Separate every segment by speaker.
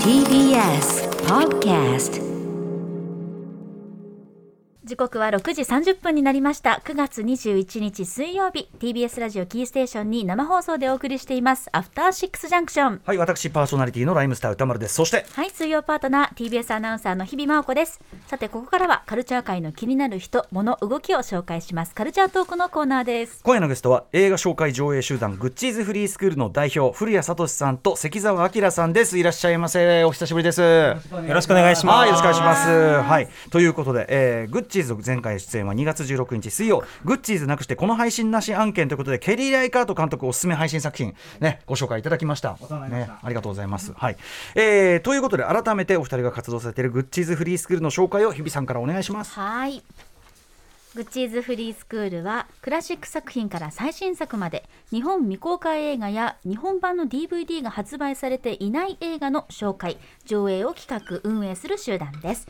Speaker 1: TBS Podcast
Speaker 2: 時刻は6時30分になりました9月21日水曜日 TBS ラジオキーステーションに生放送でお送りしていますアフターシックスジャンクション
Speaker 3: はい、私パーソナリティのライムスター歌丸です。そして、
Speaker 2: はい水曜パートナー TBS アナウンサーの日々真央子ですさてここからはカルチャー界の気になる人物動きを紹介しますカルチャートークのコーナーです
Speaker 3: 今夜のゲストは映画紹介上映集団グッチーズフリースクールの代表古谷聡さんと関澤明さんです。いらっしゃいませ。お久しぶりです。
Speaker 4: よろしくお願いします。
Speaker 3: はい、よろしくお願いします。はい、ということで、えー、グッチーズの前回出演は2月16日水曜、グッチーズなくしてこの配信なし案件ということで、ケリー・ライカート監督おすすめ配信作品、ね、ご紹介いただきました。ね、ありがとうございます。はい、えー、ということで、改めてお二人が活動されているグッチーズフリースクールの紹介を日比さんからお願いします。
Speaker 2: はいグッチーズフリースクールはクラシック作品から最新作まで日本未公開映画や日本版の DVD が発売されていない映画の紹介上映を企画運営する集団です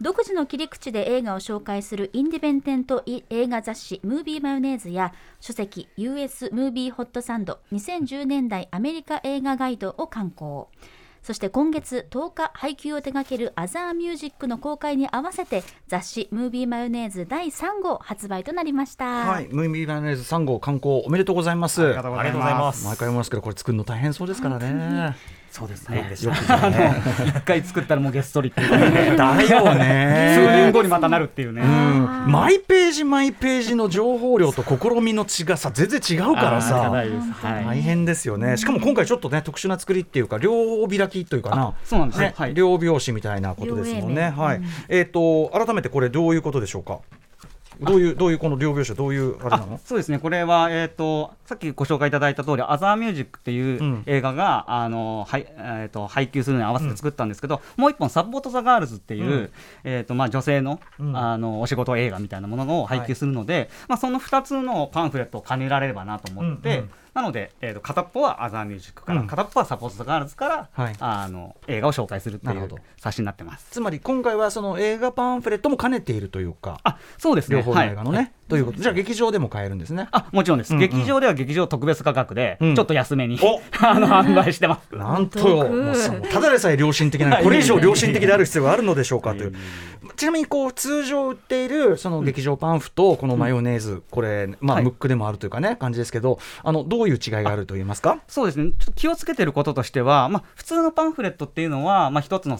Speaker 2: 独自の切り口で映画を紹介するインディペンデント映画雑誌「ムービーマヨネーズ」や書籍「US ムービーホットサンド2010年代アメリカ映画ガイド」を刊行そして今月10日配給を手掛けるアザーミュージックの公開に合わせて雑誌「ムービーマヨネーズ」第3号発売となりました、
Speaker 3: はい、ムービーマヨネーズ3号刊行おめでとうございます。
Speaker 4: ありがとうございます。
Speaker 3: 毎回思いますけど、これ作るの大変そうですからね。
Speaker 4: そうですね。
Speaker 3: よくぞね
Speaker 4: 一回作ったらもうゲストリっていう。ね。
Speaker 3: だ よ
Speaker 4: 数
Speaker 3: ね。
Speaker 4: 年後にまたなるっていうね。
Speaker 3: うん、マイページマイページの情報量と試みの違さ全然違うからさ。大変ですよね。しかも今回ちょっとね特殊な作りっていうか両開きというかな。
Speaker 4: そうなんですね
Speaker 3: ね。
Speaker 4: はい。
Speaker 3: 両拍子みたいなことですもんね。はい、えっ、と改めてこれどういうことでしょうか？どういうどういうこの両拍子はどういうあれなの？
Speaker 4: そうですね、これは、えー、とさっきご紹介いただいた通り、アザーミュージックっていう
Speaker 3: うん。
Speaker 4: 映画が、あのはいえー、と配給するのに合わせて作ったんですけど、もう一本、サポート・ザ・ガールズっていう、
Speaker 3: うん。
Speaker 4: えーとまあ、女性の,、
Speaker 3: うん。
Speaker 4: あのお仕事映画みたいなものを配給するので、まあ、その2つのパンフレットを兼ねられればなと思って、
Speaker 3: うんうん
Speaker 4: なので、えー、と片っぽはアザーミュージックから、
Speaker 3: うん。
Speaker 4: 片っぽはサポート・ザ・ガールズから、
Speaker 3: はい。
Speaker 4: あの映画を紹介するっていう冊子になってます。
Speaker 3: つまり今回はその映画パンフレットも兼ねているというか
Speaker 4: あそうですね。
Speaker 3: 両方の映画のね、
Speaker 4: はい
Speaker 3: ということじゃあ劇場でも買えるんですね。
Speaker 4: あもちろんです、
Speaker 3: うんうん。
Speaker 4: 劇場では劇場特別価格で、
Speaker 3: うん。
Speaker 4: ちょっと安めに、
Speaker 3: お。
Speaker 4: あの販売してます。
Speaker 3: なんとよ、ただでさえ良心的な、これ以上良心的である必要があるのでしょうかという。ちなみにこう通常売っているその劇場パンフとこのマヨネーズ、これ、まあ、
Speaker 4: はい。
Speaker 3: ムックでもあるというかね、感じですけど、あのどういう違いがあると言いますか？
Speaker 4: そうですね、ちょっと気をつけてることとしては、まあ、普通のパンフレットっていうのは、まあ、一つの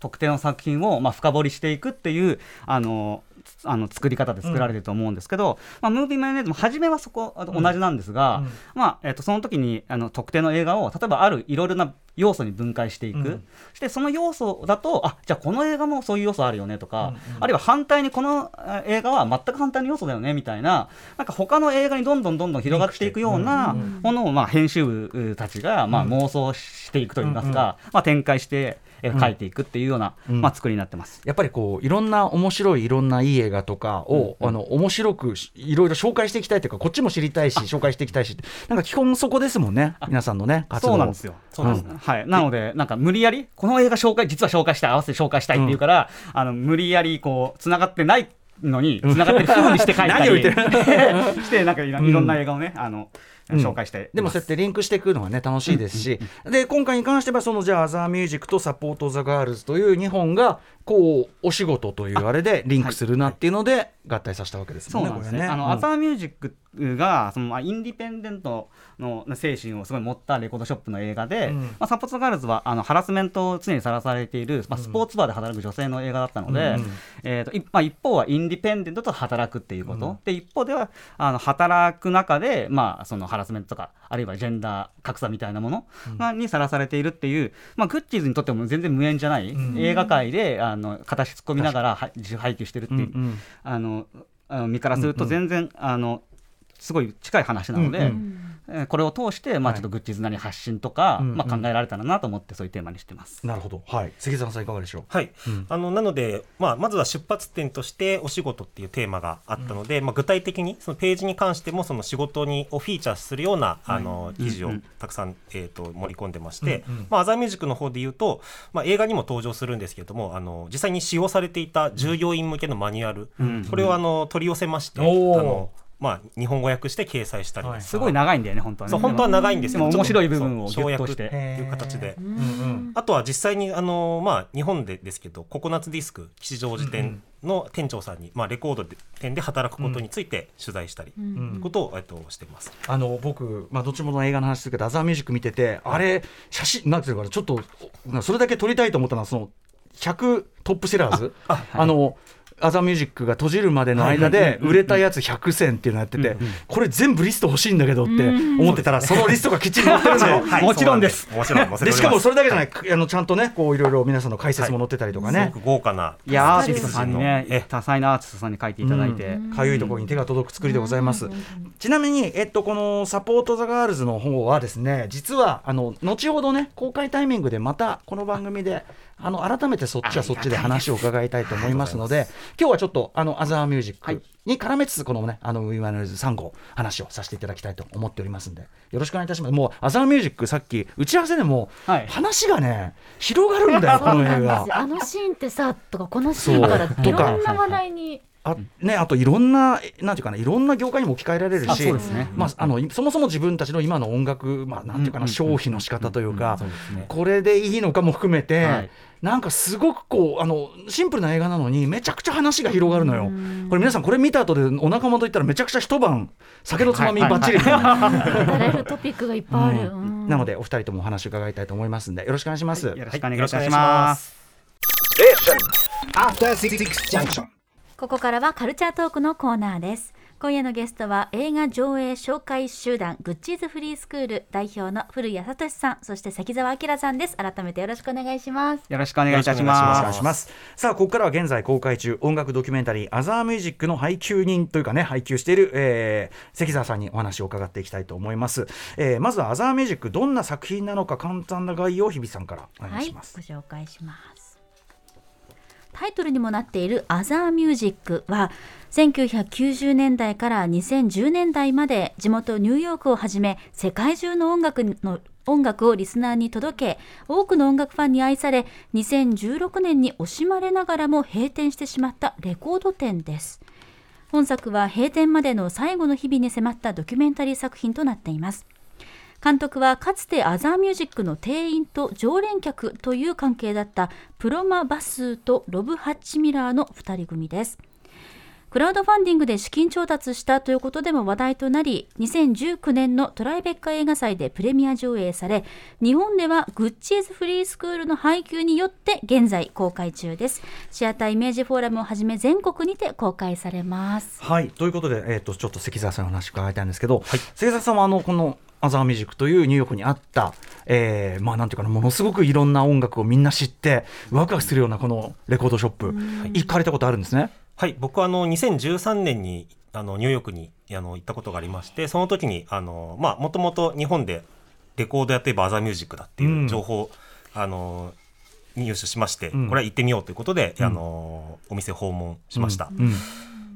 Speaker 4: 特定の作品をまあ深掘りしていくっていう、あのつあの作り方で作られてると思うんですけど、まあ、ムービーマヨネーズも初めはそこ同じなんですが、
Speaker 3: うん。
Speaker 4: まあえっとその時にあの特定の映画を例えばあるいろいろな要素に分解していく、
Speaker 3: うん。
Speaker 4: してその要素だとあじゃあこの映画もそういう要素あるよねとか、
Speaker 3: うん。うん。
Speaker 4: あるいは反対にこのあ映画は全く反対の要素だよねみたいななんか他の映画にどんどんどんどん広がっていくようなものをまあ編集部たちがまあ妄想していくといいますか、まあ、展開してえ
Speaker 3: うん。
Speaker 4: 書いていくっていうような、
Speaker 3: うん。
Speaker 4: まあ、作りになってます。
Speaker 3: やっぱりこういろんな面白いいろんないい映画とかを、あの面白くしいろいろ紹介していきたいというかこっちも知りたいし紹介していきたいしなんか基本そこですもんね。皆さんのね活動
Speaker 4: そうなんですよ。そうです。ね。はい。なので、なんか無理やり、この映画紹介、実は紹介したい、合わせて紹介したいっていうから、あの、無理やり、こう、繋がってないのに、繋がってる風にして書いたり、
Speaker 3: 何を言って
Speaker 4: して、なんかいろんな映画をね、あの、紹介して
Speaker 3: でもそうやってリンクしていくのがね楽しいですし、で今回に関してはそのじゃあアザーミュージックとサポートザガールズという2本がこうお仕事というあれでリンクするなっていうので合体させたわけですもんね。
Speaker 4: そうですね。
Speaker 3: これ
Speaker 4: あの、アザーミュージックが、その、まあ、インディペンデントの精神をすごい持ったレコードショップの映画で、
Speaker 3: うん。
Speaker 4: まあ、サポートガールズは、あの、ハラスメントを常にさらされている、まあ、スポーツバーで働く女性の映画だったので、
Speaker 3: うん
Speaker 4: えっ、と、いまあ、一方はインディペンデントと働くっていうこと。
Speaker 3: うん。
Speaker 4: で、一方では、あの、働く中で、まあ、そのハラスメントとか、あるいはジェンダー格差みたいなものが、にさらされているっていう、まあ、グッチーズにとっても全然無縁じゃない、
Speaker 3: うん。
Speaker 4: 映画界で、あの、形突っ込みながら、は自主配給してるっていう、
Speaker 3: うんうん。
Speaker 4: あのあの身からすると
Speaker 3: うん
Speaker 4: 全然、あのすごい近い話なので、
Speaker 3: うんう
Speaker 2: うん。
Speaker 4: えーこれを通して、まあ、
Speaker 3: はい。
Speaker 4: ちょっとグッチーズなり発信とか、まあ、考えられたらなと思ってそういうテーマにしてます。
Speaker 3: なるほど、はい、関澤さんいかがでしょう？
Speaker 5: はい、
Speaker 3: うん。
Speaker 5: あのなので、まあ、まずは出発点としてお仕事っていうテーマがあったので、まあ、具体的にそのページに関してもその仕事にをフィーチャーするような、あの記事をたくさん、えー、と盛り込んでまして、
Speaker 3: うん。うん。
Speaker 5: まあ、アザーミュージックの方で言うと、まあ、映画にも登場するんですけれどもあの実際に使用されていた従業員向けのマニュアル、
Speaker 4: うん。
Speaker 5: これをあの取り寄せまして、あのまあ、日本語訳して掲載したりですとか
Speaker 4: すごい長いんだよね本当はね。
Speaker 5: そう本当は長いんですけど
Speaker 4: でも面白い部
Speaker 5: ちょっ
Speaker 4: 分を
Speaker 5: 省略っていう形で。
Speaker 3: うんうん。
Speaker 5: あとは実際にあの、まあ、日本でですけどココナッツディスク吉祥寺店の店長さんに、まあ、レコード店で働くことについて取材したり、ということを、えっと、しています。
Speaker 3: あの僕、まあ、どっちもの映画の話するけど、アザーミュージック見てて、あれ、写真、なんていうのかな、ちょっと、なそれだけ撮りたいと思ったのは、その100トップセラーズ、あ,、の、アザーミュージックが閉じるまでの間で売れたやつ100選っていうのやってて、これ全部リスト欲しいんだけどって思ってたら、そのリストがきっちり載ってるんだよ。
Speaker 5: はい
Speaker 4: もちろんです。
Speaker 3: でしかもそれだけじゃない、あのちゃんとね、こういろいろ皆さんの解説も載ってたりとかね。
Speaker 5: すご、く豪華な。い
Speaker 4: やアーティストさんに
Speaker 5: え
Speaker 4: ね多彩なアーティストさんに書いていただいて、
Speaker 3: かゆいところに手が届く作りでございます。ちなみに、えっと、このサポート・ザ・ガールズの方はですね、実は、あの、後ほどね、公開タイミングでまたこの番組で、あの、改めてそっちはそっちで話を伺いたいと思いますので、今日はちょっと、あの、アザーミュージックに絡めつつ、このね、あの、ウィマネルズ3号、話をさせていただきたいと思っておりますんで、よろしくお願いいたします。もう、アザーミュージック、さっき、打ち合わせでも、
Speaker 4: はい。
Speaker 3: 話がね、広がるんだよ、この映画。
Speaker 2: あのシーンってさとかこのシーンからいろんな話題に
Speaker 3: あね、あといろんな、なんていうかな、いろんな業界にも置き換えられる
Speaker 4: あ
Speaker 3: し、
Speaker 4: そうですね。
Speaker 3: まあ、あのそもそも自分たちの今の音楽、まあ、なんていうかな、消費の仕方というか、これでいいのかも含めて、
Speaker 4: はい。
Speaker 3: なんかすごくこうあのシンプルな映画なのにめちゃくちゃ話が広がるのよ。これ皆さんこれ見た後でお仲間と言ったらめちゃくちゃ一晩酒のつまみばっちり、
Speaker 2: 語れるトピックがいっぱいある、
Speaker 3: なのでお二人ともお話を伺いたいと思いますんでよろしくお願いします。
Speaker 4: よろしくお願いいたし
Speaker 5: はい。よろしくお願いし
Speaker 4: ま
Speaker 5: ます。す。
Speaker 6: After Six Junction.
Speaker 2: ここからはカルチャートークのコーナーです今夜のゲストは映画上映紹介集団グッチーズフリースクール代表の古谷聡さんそして関澤明さんです改めてよろしくお願いします
Speaker 4: よろしくお願いいたし
Speaker 3: お
Speaker 4: ます。
Speaker 3: 願いします。さあ、ここからは現在公開中、音楽ドキュメンタリー、アザーミュージックの配給人というかね、配給している、えー関澤さんにお話を伺っていきたいと思います。えーまずはアザーミュージック、どんな作品なのか、簡単な概要を日比さんからお願
Speaker 2: はいい
Speaker 3: します。
Speaker 2: ご紹介しますタイトルにもなっている「アザーミュージック」は1990年代から2010年代まで地元ニューヨークをはじめ世界中の音楽の音楽をリスナーに届け多くの音楽ファンに愛され2016年に惜しまれながらも閉店してしまったレコード店です。本作は閉店までの最後の日々に迫ったドキュメンタリー作品となっています。監督はかつてアザーミュージックの店員と常連客という関係だったプロマ・バスーとロブ・ハッチミラーの2人組です。クラウドファンディングで資金調達したということでも話題となり2019年のトライベッカ映画祭でプレミア上映され日本ではグッチーズフリースクールの配給によって現在公開中です。シアターイメージフォーラムをはじめ全国にて公開されます。
Speaker 3: はい、ということで、えー、とちょっと関澤さんの話伺いたいんですけど、関澤さんはあのこのアザーミュージックというニューヨークにあった、えーまあなんていうかなものすごくいろんな音楽をみんな知ってワクワクするようなこのレコードショップ、行かれたことあるんですね？
Speaker 5: はい、僕はあの2013年にあのニューヨークにあの行ったことがありまして、その時にあのまあもともと日本でレコードやっていばアザーミュージックだっていう情報、あの入手しまして、
Speaker 3: ん。
Speaker 5: これは行ってみようということで、あのお店訪問しました。
Speaker 3: うん。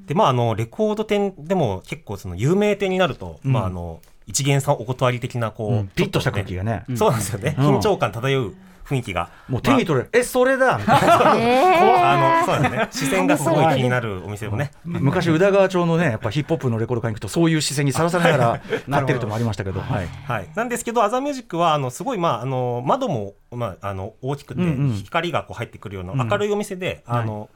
Speaker 5: でまああのレコード店でも結構その有名店になると、まああの一元さんお断り的なこう、
Speaker 3: うんピリッとした空気がね、
Speaker 5: そうなんですよね、
Speaker 3: うん。
Speaker 5: 緊張感漂う雰囲気が。
Speaker 3: もう手に取れる、えそれだみたいな。
Speaker 5: あのそうですね視線がすごい気になるお店もね、
Speaker 3: 昔宇田川町のねやっぱヒップホップのレコード会に行くとそういう視線にさらされながら 買ってるともありましたけど、はい、
Speaker 5: はい、なんですけど、アザーミュージックはあのすごい、まあ、あの窓も、まあ、あの大きくて、
Speaker 3: うんうん。
Speaker 5: 光がこう入ってくるような
Speaker 3: うん
Speaker 5: 明るいお店で、あの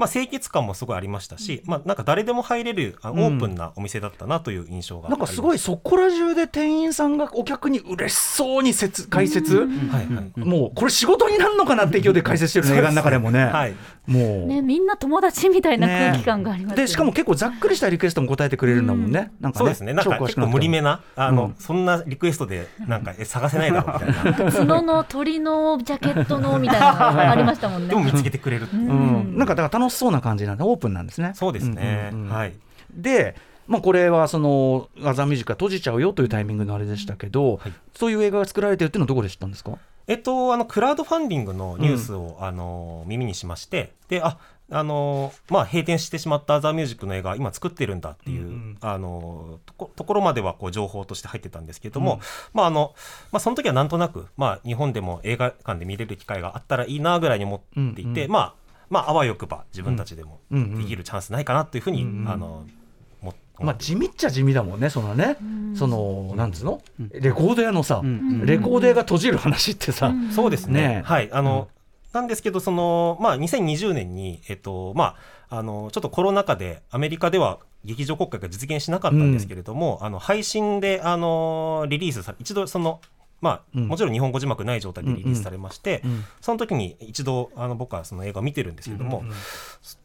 Speaker 5: まあ、清潔感もすごいありましたし、まあ、なんか誰でも入れるあオープンなお店だったなという印象があります
Speaker 3: なんかすごいそこら中で店員さんがお客に嬉しそうに説解説、
Speaker 5: はいはい。
Speaker 3: もうこれ仕事になるのかなって勢いで解説してるね映画の中でもね。
Speaker 5: はい。
Speaker 3: もう、
Speaker 2: ねみんな友達みたいな空気感がありますよね。
Speaker 3: でしかも結構ざっくりしたリクエストも答えてくれるんだもんね。なんかね
Speaker 5: そうですね、なんか結構無理めな、あの、
Speaker 3: うん。
Speaker 5: そんなリクエストで、なんか、え探せないだろうみたいな、
Speaker 2: 角の鳥のジャケットのみたいなのありましたもんね。
Speaker 5: でも見つけてくれるう
Speaker 3: ん、なんかだから楽しそうな感じなんでオープンなんですね。
Speaker 5: そうですね、
Speaker 3: うんうんうん
Speaker 5: はい。
Speaker 3: で、まあ、これはそのアザーミュージックが閉じちゃうよというタイミングのあれでしたけど、
Speaker 5: はい。
Speaker 3: そういう映画が作られてるっていうのはどこで知ったんですか？
Speaker 5: えっと、あのクラウドファンディングのニュースを、あの耳にしまして、で、ああのまあ、閉店してしまったアザーミュージックの映画、今作ってるんだっていう、
Speaker 3: うんうん。
Speaker 5: あのところまではこう情報として入ってたんですけれども、まああのまあ、その時はなんとなく、まあ、日本でも映画館で見れる機会があったらいいなぐらいに思っていて、
Speaker 3: うんうん。
Speaker 5: まあ、まあ、あわよくば自分たちでもできるチャンスないかなというふうに、
Speaker 3: うんうん。
Speaker 5: あのも
Speaker 3: まあ地味っちゃ地味だもんねそのね、そのなんつうの、
Speaker 4: うん。
Speaker 3: レコード屋のさ、
Speaker 4: うん。
Speaker 3: レコード屋が閉じる話ってさ、
Speaker 5: そうですね。
Speaker 3: ね
Speaker 5: はい。あの、なんですけど、その、まあ、2020年に、えっと、まあ、あの、ちょっとコロナ禍で、アメリカでは劇場公開が実現しなかったんですけれども、あの、配信で、あの、リリースされ、一度その、まあ、
Speaker 3: うん。
Speaker 5: もちろん日本語字幕ない状態でリリースされまして、
Speaker 3: うん。
Speaker 5: その時に一度、あの、僕はその映画を見てるんですけれども、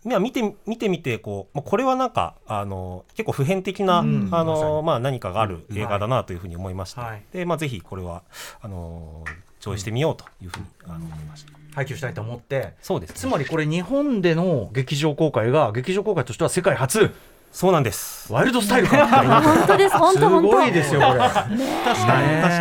Speaker 5: 見て見てみてこう、まあ、これはなんかあの結構普遍的な、
Speaker 3: うん。
Speaker 5: あのまあ、何かがある映画だなというふうに思いまして、
Speaker 3: はい。
Speaker 5: でまあ、ぜひこれはあの上映してみようというふうに、あの思いました。
Speaker 3: 配給したいと思って
Speaker 5: そうです、
Speaker 3: つまりこれ日本での劇場公開が劇場公開としては世界初
Speaker 5: そうなんです。
Speaker 3: ワイルドスタイルか。
Speaker 2: 本当です。本
Speaker 3: す
Speaker 2: 当本当。
Speaker 3: ごいですよこれ。
Speaker 5: 確かに、
Speaker 3: ね
Speaker 5: 確かにそれ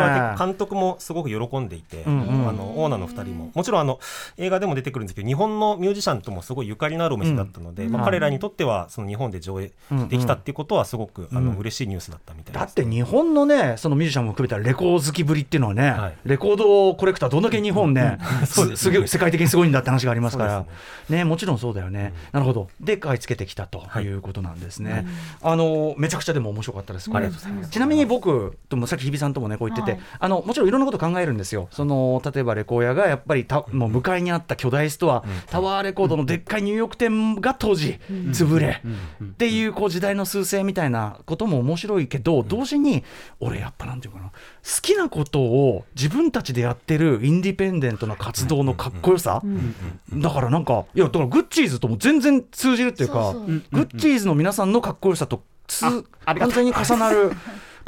Speaker 5: は結構監督もすごく喜んでいて、あのオーナーの2人も。もちろんあの映画でも出てくるんですけど日本のミュージシャンともすごいゆかりのあるお店だったので、彼らにとってはその日本で上映できたっていうことはすごく、あの嬉しいニュースだったみたい。
Speaker 3: だって日本のねそのミュージシャンも含めたレコード好きぶりっていうのはね、
Speaker 5: はい。
Speaker 3: レコードコレクターどんだけ日本ね、すすごい世界的にすごいんだって話がありますから。ね。もちろんそうだよね、なるほど。で買い付けてきたと
Speaker 5: はい。
Speaker 3: いうことなんですね、あのめちゃくちゃでも面白かったですこれ
Speaker 5: ありがとうございます
Speaker 3: ちなみに僕ともさっき日比さんともねこう言ってて、
Speaker 2: はい。
Speaker 3: あのもちろんいろんなこと考えるんですよ。その例えばレコー屋がやっぱりたもう向かいにあった巨大ストア、タワーレコードのでっかいニューヨーク店が当時潰れ、っていうこう時代の趨勢みたいなことも面白いけど、同時に俺やっぱなんていうかな好きなことを自分たちでやってるインディペンデントな活動のかっこよさ、だからなんかいやだからグッチーズとも全然通じるっていうかグッチーズの皆さんのかっこよさとつ完全に重なる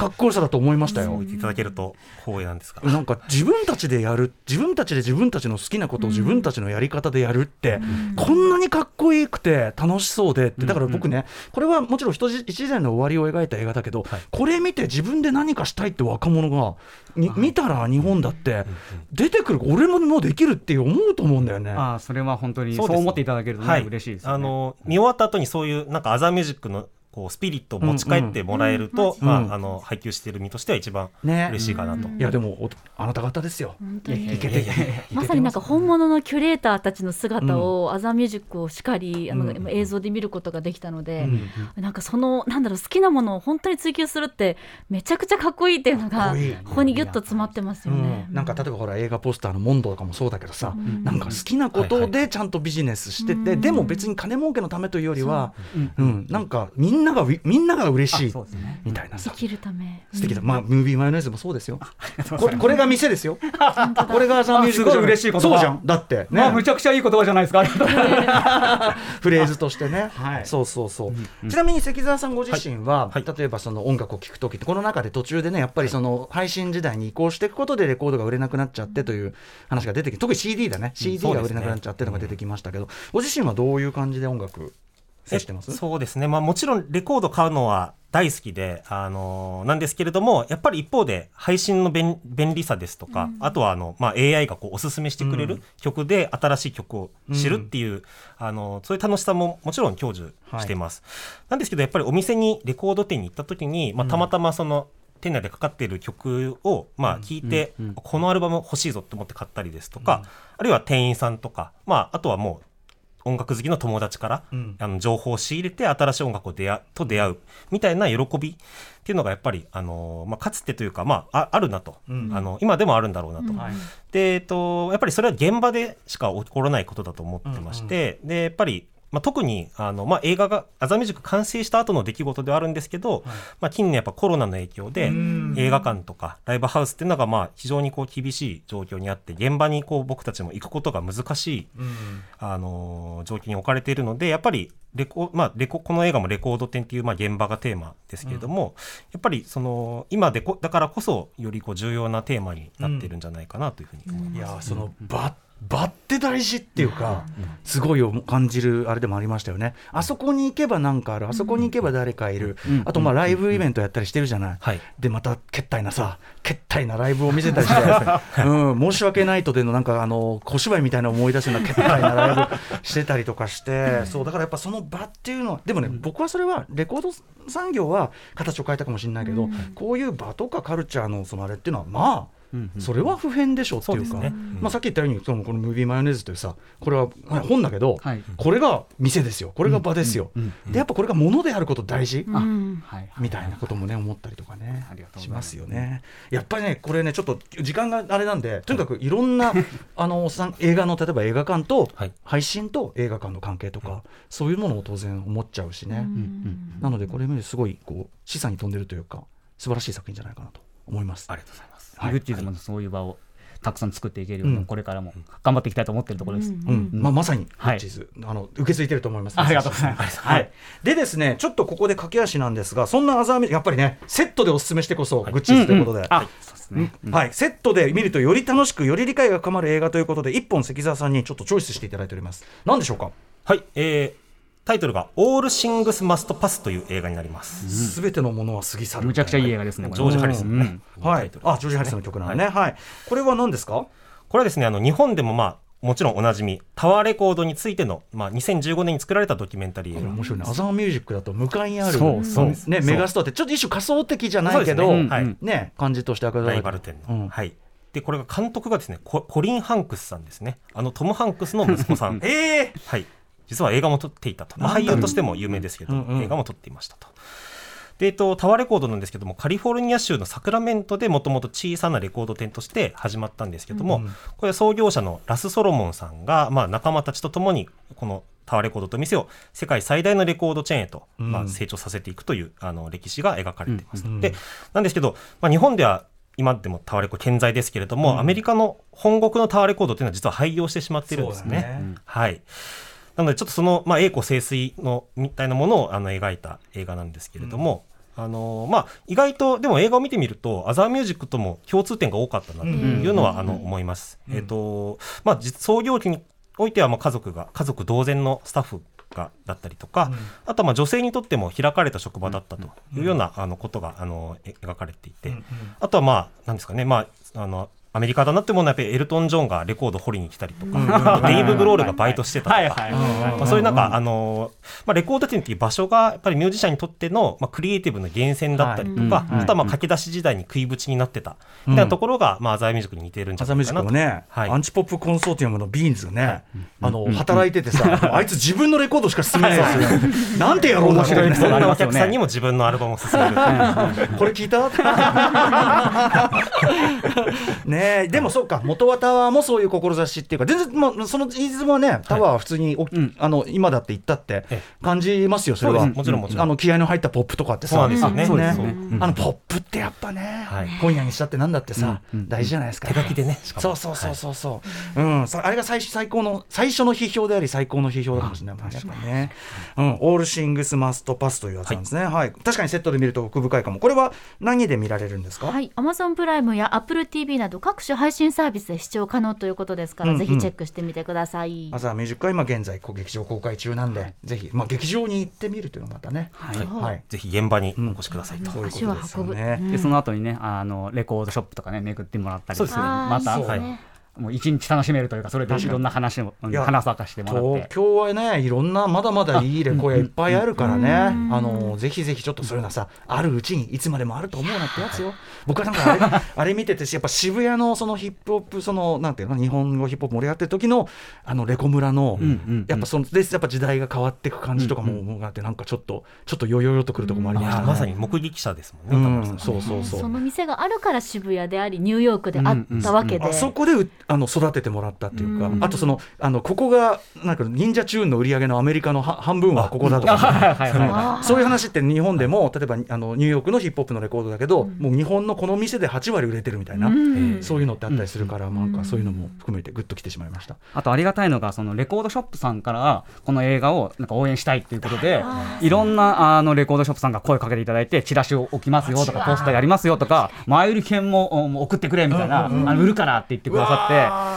Speaker 3: かっこよさだと思いましたよ。
Speaker 5: 言っていただけると光栄なんですが。
Speaker 3: なんか自分たちでやる自分たちで自分たちの好きなことを自分たちのやり方でやるって、こんなにかっこいいくて楽しそうでってだから僕ね、これはもちろん一時一時代の終わりを描いた映画だけど、これ見て自分で何かしたいって若者がに見たら日本だって出てくる俺ももうできるって思うと思うんだよね。
Speaker 4: ああそれは本当にそうう思っていただけるとね、
Speaker 5: はい、
Speaker 4: 嬉しいです。
Speaker 5: あの見終わった後にそういうなんかアザーミュージックのこうスピリットを持ち帰ってもらえると、
Speaker 3: うんうん
Speaker 5: まああの配給している身としては一番
Speaker 3: ね。
Speaker 5: 嬉しいかなと。
Speaker 3: いやでもおあなた方ですよ。
Speaker 2: 本当に。
Speaker 3: いけていけて
Speaker 2: まさになんか本物のキュレーターたちの姿を、アザーミュージックをしっかりあの、映像で見ることができたので、なんかそのなんだろう好きなものを本当に追求するってめちゃくちゃかっこいいっていうのが
Speaker 3: こいい。
Speaker 2: ここにギュッと詰まってますよね。
Speaker 3: うん。なんか例えばほら映画ポスターのモンドとかもそうだけどさ、なんか好きなことでちゃんとビジネスしてて、でも別に金儲けのためというよりは、うん。なんかみんながみんなが嬉しいみたいな。さ
Speaker 2: 生きるため。
Speaker 3: 素敵だ、まあムービーマヨネーズもそうですよ。これこれが店ですよ。これがザ・ミュージック
Speaker 4: あすごい嬉しい言葉。
Speaker 3: そうじゃん。だってね、
Speaker 4: まあむちゃくちゃいい言葉じゃないですか。
Speaker 3: フレーズとしてね、
Speaker 4: はい。
Speaker 3: そうそうそう、ちなみに関澤さんご自身は、
Speaker 5: はい。
Speaker 3: 例えばその音楽を聴く時ってこの中で途中でねやっぱりその配信時代に移行していくことでレコードが売れなくなっちゃってという話が出てきて特に CD だね。CD が売れなくなっちゃってのが出てきましたけど、ご自身はどういう感じで音楽接してます？
Speaker 5: えそうですね、まあ、もちろんレコード買うのは大好きで、あのなんですけれどもやっぱり一方で配信の便便利さですとか、あとはあの、まあ、AI がこうおすすめしてくれる曲で新しい曲を知るっていう、あのそういう楽しさももちろん享受しています、なんですけどやっぱりお店にレコード店に行った時に、まあ、たまたまその、店内でかかっている曲をまあ聞いて、このアルバム欲しいぞと思って買ったりですとか、あるいは店員さんとか、まあ、あとはもう音楽好きの友達から、あの情報を仕入れて新しい音楽を出会と出会うみたいな喜びっていうのがやっぱり、あのまあ、かつてというか、まあ、ああるなと、あの今でもあるんだろうなと、で、えっと、やっぱりそれは現場でしか起こらないことだと思ってまして、でやっぱりまあ、特にあの、まあ、映画がアザミュージック完成した後の出来事ではあるんですけど、まあ、近年やっぱコロナの影響で映画館とかライブハウスっていうのがまあ非常にこう厳しい状況にあって現場にこう僕たちも行くことが難しい、あの状況に置かれているのでやっぱりレコ、まあ、レコこの映画もレコード店っていうまあ現場がテーマですけれども、やっぱりその今でこだからこそよりこう重要なテーマになっているんじゃないかなというふうに思います。
Speaker 3: いやーその場場って大事っていうか、すごいを感じるあれでもありましたよね。あそこに行けばなんかある、あそこに行けば誰かいる、あとまあライブイベントやったりしてるじゃない。
Speaker 5: はい。
Speaker 3: でまたけったいなさ、けったいなライブを見せたりして、うん、申し訳ないとでのなんかあの小芝居みたいな思い出すようなけったいなライブしてたりとかして、そうだからやっぱその場っていうのは、でもね、僕はそれはレコード産業は形を変えたかもしれないけど、こういう場とかカルチャーのそのあれっていうのはまあ。それは普遍でしょっていうか。まあ、さっき言ったようにそのこのムービーマヨネーズというさこれはまあ本だけど、
Speaker 4: はい。
Speaker 3: これが店ですよ。これが場ですよ、
Speaker 4: うん
Speaker 3: でやっぱこれが物であること大事、みたいなこともね思ったりとかね。しま
Speaker 4: す。す
Speaker 3: よね。やっぱりねこれねちょっと時間があれなんでとにかくいろんな あのさん映画の例えば映画館と
Speaker 5: はい。
Speaker 3: 配信と映画館の関係とか、そういうものを当然思っちゃうしね。なのでこれすごいこう示唆に富んでるというか素晴らしい作品じゃないかなと思います。
Speaker 5: ありがとうございます。
Speaker 3: はい。
Speaker 4: グッチーズもそういう場をたくさん作っていけるように、
Speaker 3: うん。
Speaker 4: これからも頑張っていきたいと思っているところです。
Speaker 3: うんまあ、まさに
Speaker 4: はい。
Speaker 3: チーズ、あの受け継いでると思います。
Speaker 4: ありがとうございます。
Speaker 3: はい、でですね、ちょっとここで駆け足なんですが、そんなアザーメやっぱりね、セットでお勧めしてこそ、グッチーズということで。
Speaker 4: あ、そうですね。うん。
Speaker 3: はい、セットで見るとより楽しくより理解が深まる映画ということで一本関澤さんにちょっとチョイスしていただいております。何でしょうか？
Speaker 5: はい、えータイトルが「オールシングス・マスト・パス」という映画になります。
Speaker 3: すべ、てのものは過ぎ去る。
Speaker 4: むちゃくちゃいい映画ですね。
Speaker 5: ジョージ・ハリソン。のね
Speaker 4: うん。
Speaker 3: はい。あジョージ・ハリソンの曲なのね。はい、これは何ですか？
Speaker 5: これはですねあの日本でもまあもちろんおなじみタワーレコードについての、まあ、2015年に作られたドキュメンタリー。映画
Speaker 3: 面白いね。アザーミュージックだと向かいにある
Speaker 4: そうそう。
Speaker 3: ね、
Speaker 5: そう。
Speaker 3: メガストアってちょっと一種仮想的じゃないけどね。
Speaker 5: ねはい。
Speaker 3: 感じとして
Speaker 5: ライバル店の、
Speaker 3: うん。
Speaker 5: はい。でこれが監督がですねココリン・ハンクスさんですね。あのトム・ハンクスの息子さん。
Speaker 3: ええ
Speaker 5: はい、実は映画も撮っていたと、まあ、俳優としても有名ですけど、
Speaker 3: うんうん
Speaker 5: 映画も撮っていましたと。で、えっと、タワーレコードなんですけどもカリフォルニア州のサクラメントでもともと小さなレコード店として始まったんですけども、
Speaker 3: うん
Speaker 5: これは創業者のラス・ソロモンさんが、まあ、仲間たちと共にこのタワーレコードと店を世界最大のレコードチェーンへと、
Speaker 3: うん
Speaker 5: まあ、成長させていくというあの歴史が描かれています。
Speaker 3: うん
Speaker 5: でなんですけど、まあ、日本では今でもタワーレコード健在ですけれども、アメリカの本国のタワーレコードというのは実は廃業してしまっているんですね。
Speaker 3: そうだね
Speaker 5: はい。なのでちょっとその、まあ、栄光盛衰のみたいなものをあの描いた映画なんですけれども、あのまあ、意外とでも映画を見てみるとアザーミュージックとも共通点が多かったなというのは、あの思います。えっ、とまあ実創業期においてはまあ家族が家族同然のスタッフがだったりとか、あとはまあ女性にとっても開かれた職場だったというようなあのことがあのえ描かれていて、あとはまあなんですかねまああのアメリカだなってものはやっぱりエルトン・ジョンがレコード掘りに来たりとか、デイブ・グロールがバイトしてたとか、そういうなんか、あのーまあ、レコード店っていう場所がやっぱりミュージシャンにとっての、まあ、クリエイティブの源泉だったりとか、あとはまあ駆け出し時代に食いぶちになってたみたいなところが、まあ、アザーミュージックに似てるんじゃないかなと。
Speaker 3: ね、
Speaker 5: はい。
Speaker 3: アンチポップコンソーティアムのビーンズがね、あの働いててさ、あいつ自分のレコードしか進めない。ですよ。なんてやろうな
Speaker 5: そんなお客さんにも自分のアルバムを勧める。
Speaker 3: これ聞いた？ねえでもそうか元はタワーもそういう志っていうか全然、まあ、そのイズムはねタワーは普通にあの今だって言ったって
Speaker 5: え
Speaker 3: 感じますよそれは。
Speaker 5: もちろんもちろん。
Speaker 3: あの気合の入ったポップとかってさ。
Speaker 5: そうですよね。
Speaker 4: そうです
Speaker 5: そう
Speaker 4: ね。
Speaker 3: あのポップってやっぱね、
Speaker 5: はい。
Speaker 3: 今夜にしたってなんだってさ、大事じゃないですか。
Speaker 5: 手書きでね。しかも。
Speaker 3: そうそうそうそうそう、うん。さあれが最最高の最初の批評であり最高の批評だかもしれないやっぱね、うん、オールシングスマストパスというやつなんですね、はい。確かにセットで見ると奥深いかも。これは何で見られるんですか、
Speaker 2: はい、Amazon プライムや Apple TV など各種配信サービスで視聴可能ということですから、
Speaker 3: うんうん。
Speaker 2: ぜひチェックしてみてください。
Speaker 3: アザーミュージックは今現在こう劇場公開中なんで、ぜひ、まあ、劇場に行ってみるというのがまたね、
Speaker 4: はい。
Speaker 3: はい。
Speaker 5: ぜひ現場にお越しくださいと。
Speaker 3: そういうことですよね。
Speaker 4: でその後にねあのレコードショップとかね巡ってもらったり
Speaker 5: そうですね。
Speaker 2: あー
Speaker 4: また
Speaker 2: いいですね
Speaker 4: もう一日楽しめるというかそれでいろんな話をうん
Speaker 3: いや
Speaker 4: 話さかしてもらっ
Speaker 3: 東
Speaker 4: て
Speaker 3: 京はねいろんなまだまだいいレコヤいっぱいあるからね、あのぜひぜひちょっとそういうのはさあるうちにいつまでもあると思うなってやつよ。僕はなんかあれあれ見ててやっぱ渋谷のそのヒップホップそのなんていうの日本語ヒップホップ盛り上がってる時のあのレコ村の、やっぱそのでやっぱ時代が変わっていく感じとかも、もうなんてなんかちょっとちょっとよよよとくるとこもありましたね、
Speaker 5: まさに目撃者ですもんね、
Speaker 3: そうそうそう
Speaker 2: その店があるから渋谷でありニューヨークであったわけで、
Speaker 3: あそこでうあの育ててもらったっていうか、
Speaker 2: うん。
Speaker 3: あとそのあのここがなんか忍者チューンの売り上げのアメリカのは半分はここだとか、
Speaker 4: はいはいはいは
Speaker 3: うん。そういう話って日本でも例えばあのニューヨークのヒップホップのレコードだけど、もう日本のこの店で8割売れてるみたいな、
Speaker 2: うん。
Speaker 3: そういうのってあったりするから、なん。かそういうのも含めてグッときてしまいました。
Speaker 4: あとありがたいのがそのレコードショップさんからこの映画をなんか応援したいっていうことでいろんなあのレコードショップさんが声かけていただいてチラシを置きますよとかポスターやりますよとか前売り券もお送ってくれみたいなあの売るからって言ってくださ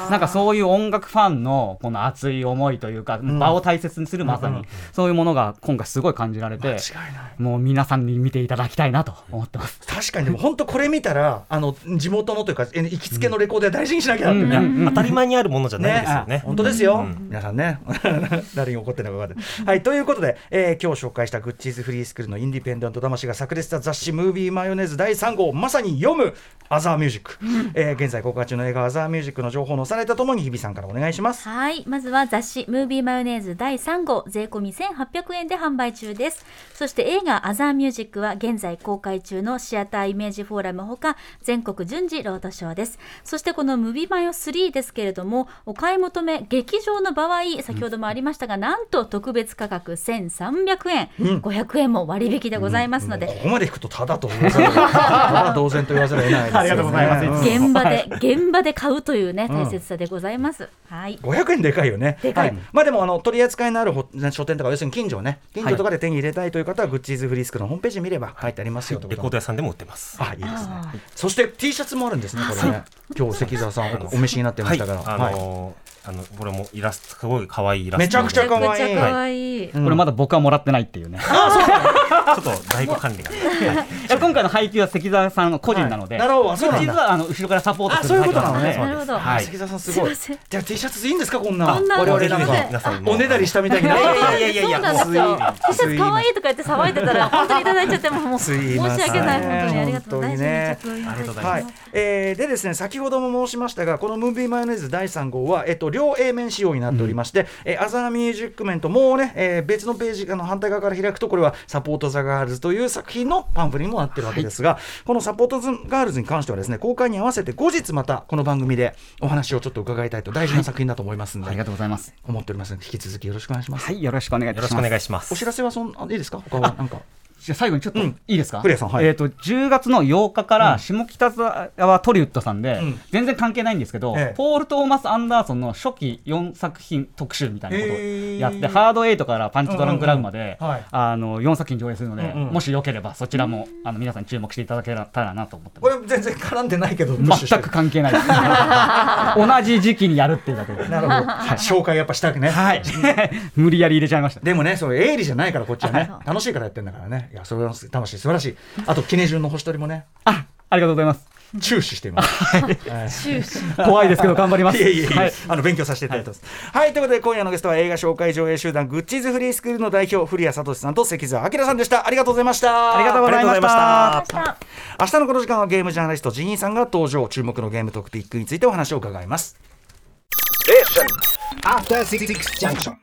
Speaker 4: なんかそういう音楽ファンのこの熱い思いというか、場を大切にするまさに、そういうものが今回すごい感じられて、
Speaker 3: 間違いない。
Speaker 4: もう皆さんに見ていただきたいなと思ってます。
Speaker 3: 確かにでも本当これ見たらあの地元のというかえ行きつけのレコードで大事にしなきゃなってね、
Speaker 5: 当たり前にあるものじゃないですよね。
Speaker 3: 本当ですよ、皆さんね。誰に怒ってるのか分かんない。はいということで、えー今日紹介したグッチーズフリースクールのインディペンデント魂が炸裂した雑誌「ムービーマヨネーズ」第3号まさに読むアザーミュージック、えー現在公開中の映画「アザーミュージック」の情報のされたともに日比さんからお願いします。
Speaker 2: はい。まずは雑誌、ムービーマヨネーズ第3号、税込み1800円で販売中です。そして映画、アザーミュージックは現在公開中のシアターイメージフォーラムほか、全国順次ロードショーです。そしてこのムービーマヨ3ですけれども、お買い求め、劇場の場合、先ほどもありましたが、なんと特別価格1300円、500円も割引でございますので、
Speaker 3: ここまで引くとただと 同然と言わざるを得ないですよね。
Speaker 4: ありがとうございます
Speaker 3: うん
Speaker 2: 現場で、現場で買うというね、大切さでございます。はい。
Speaker 3: 500円でかいよね。
Speaker 2: でかい
Speaker 3: はまあでもあの取り扱いのあるほ書店とか要するに近所ね、近所とかで手に入れたいという方は、グッチーズフリースクのホームページ見れば書いてありますよという
Speaker 5: レコード屋さんでも売ってます。
Speaker 3: あいいですね。そして T シャツもあるんですねこれね。今日関澤さんお召しになってま
Speaker 5: はい、
Speaker 3: したから。
Speaker 5: あ
Speaker 3: はい
Speaker 5: のーあのこれもイラストすごい可愛いイラスト
Speaker 3: めちゃくちゃ可愛い
Speaker 2: めちゃくちゃ可愛い。
Speaker 4: これまだ僕はもらってないっていうね。
Speaker 5: ちょっと在庫管理が、はい。
Speaker 4: 今回の配給は関澤さんの個人なので、
Speaker 3: はい。なるほど。そう
Speaker 4: 実はあの後ろからサポートする
Speaker 3: あそういうことなのね。
Speaker 2: なるほど。
Speaker 4: はい。
Speaker 3: 関澤さんすごい。
Speaker 2: すいま
Speaker 3: じゃあ T シャツいいんですかこんな。
Speaker 2: こんな
Speaker 3: 我々なんか。
Speaker 5: 皆さんも。
Speaker 3: おねだりしたみたいにな。
Speaker 5: いやいやいやいや
Speaker 2: そうなんですよ。T シャツ可愛いとか言って騒いでたら、本当にいただいちゃっても、もう申し訳ない、本当にありがとう。
Speaker 5: ござい
Speaker 3: はい。えーでですね先ほども申しましたがこのムービーマヨネーズ第3号は、えっと、両 A 面仕様になっておりまして、えーアザーミュージック面ともうね、えー別のページあの反対側から開くとこれは「サポート・ザ・ガールズ」という作品のパンフレにもなってるわけですが、この「サポート・ザ・ガールズ」に関してはですね公開に合わせて後日またこの番組でお話をちょっと伺いたいと大事な作品だと思いますので、
Speaker 4: ありがとうございます。
Speaker 3: 思っておりますので引き続きよろしくお願いします。
Speaker 4: はい、よろしくお願いい
Speaker 5: よろし
Speaker 4: ます。
Speaker 5: 願いします
Speaker 3: お知らせはそんあいいですか？他はなんか？
Speaker 4: じゃあ最後にちょっと
Speaker 3: うん。
Speaker 4: いいですか、
Speaker 3: 古谷さんはい。
Speaker 4: えっ、と10月の8日から下北沢トリウッドさんで、
Speaker 3: うん。
Speaker 4: 全然関係ないんですけど、
Speaker 3: ええ。
Speaker 4: ポール・トーマス・アンダーソンの初期4作品特集みたいなことをやって、ハード8からパンチドランクラブまで、
Speaker 3: うん。うんうんはい。
Speaker 4: あの4作品上映するので、
Speaker 3: うんうん。
Speaker 4: もしよければそちらも、あの皆さんに注目していただけたらなと思って
Speaker 3: こ
Speaker 4: ます。
Speaker 3: れ全然絡んでないけど
Speaker 4: 全く関係ないです。同じ時期にやるっていうだけで。
Speaker 3: なるほど、紹介やっぱしたくね。
Speaker 4: はい。無理やり入れちゃいました。
Speaker 3: でもね、それ営利じゃないから、こっちはね。
Speaker 2: は、い。
Speaker 3: 楽しいからやってんだからね。いや、それは楽しい、素晴らしい。あと、記念順の星取りもね、
Speaker 4: あ、ありがとうございます。
Speaker 3: 注視しています。はい
Speaker 4: 怖いですけど頑張ります。
Speaker 3: いえいえいえ、
Speaker 4: はい
Speaker 3: あの勉強させていただいてます。はい、ということで今夜のゲストは映画紹介上映集団グッチーズフリースクールの代表古谷聡さんと関澤明さんでした。ありがとうございました。
Speaker 4: ありがとうございました
Speaker 5: ありがとうございました。
Speaker 3: 明日のこの時間はゲームジャーナリストジニーさんが登場。注目のゲームトピックについてお話を伺います。
Speaker 6: After Six Junction.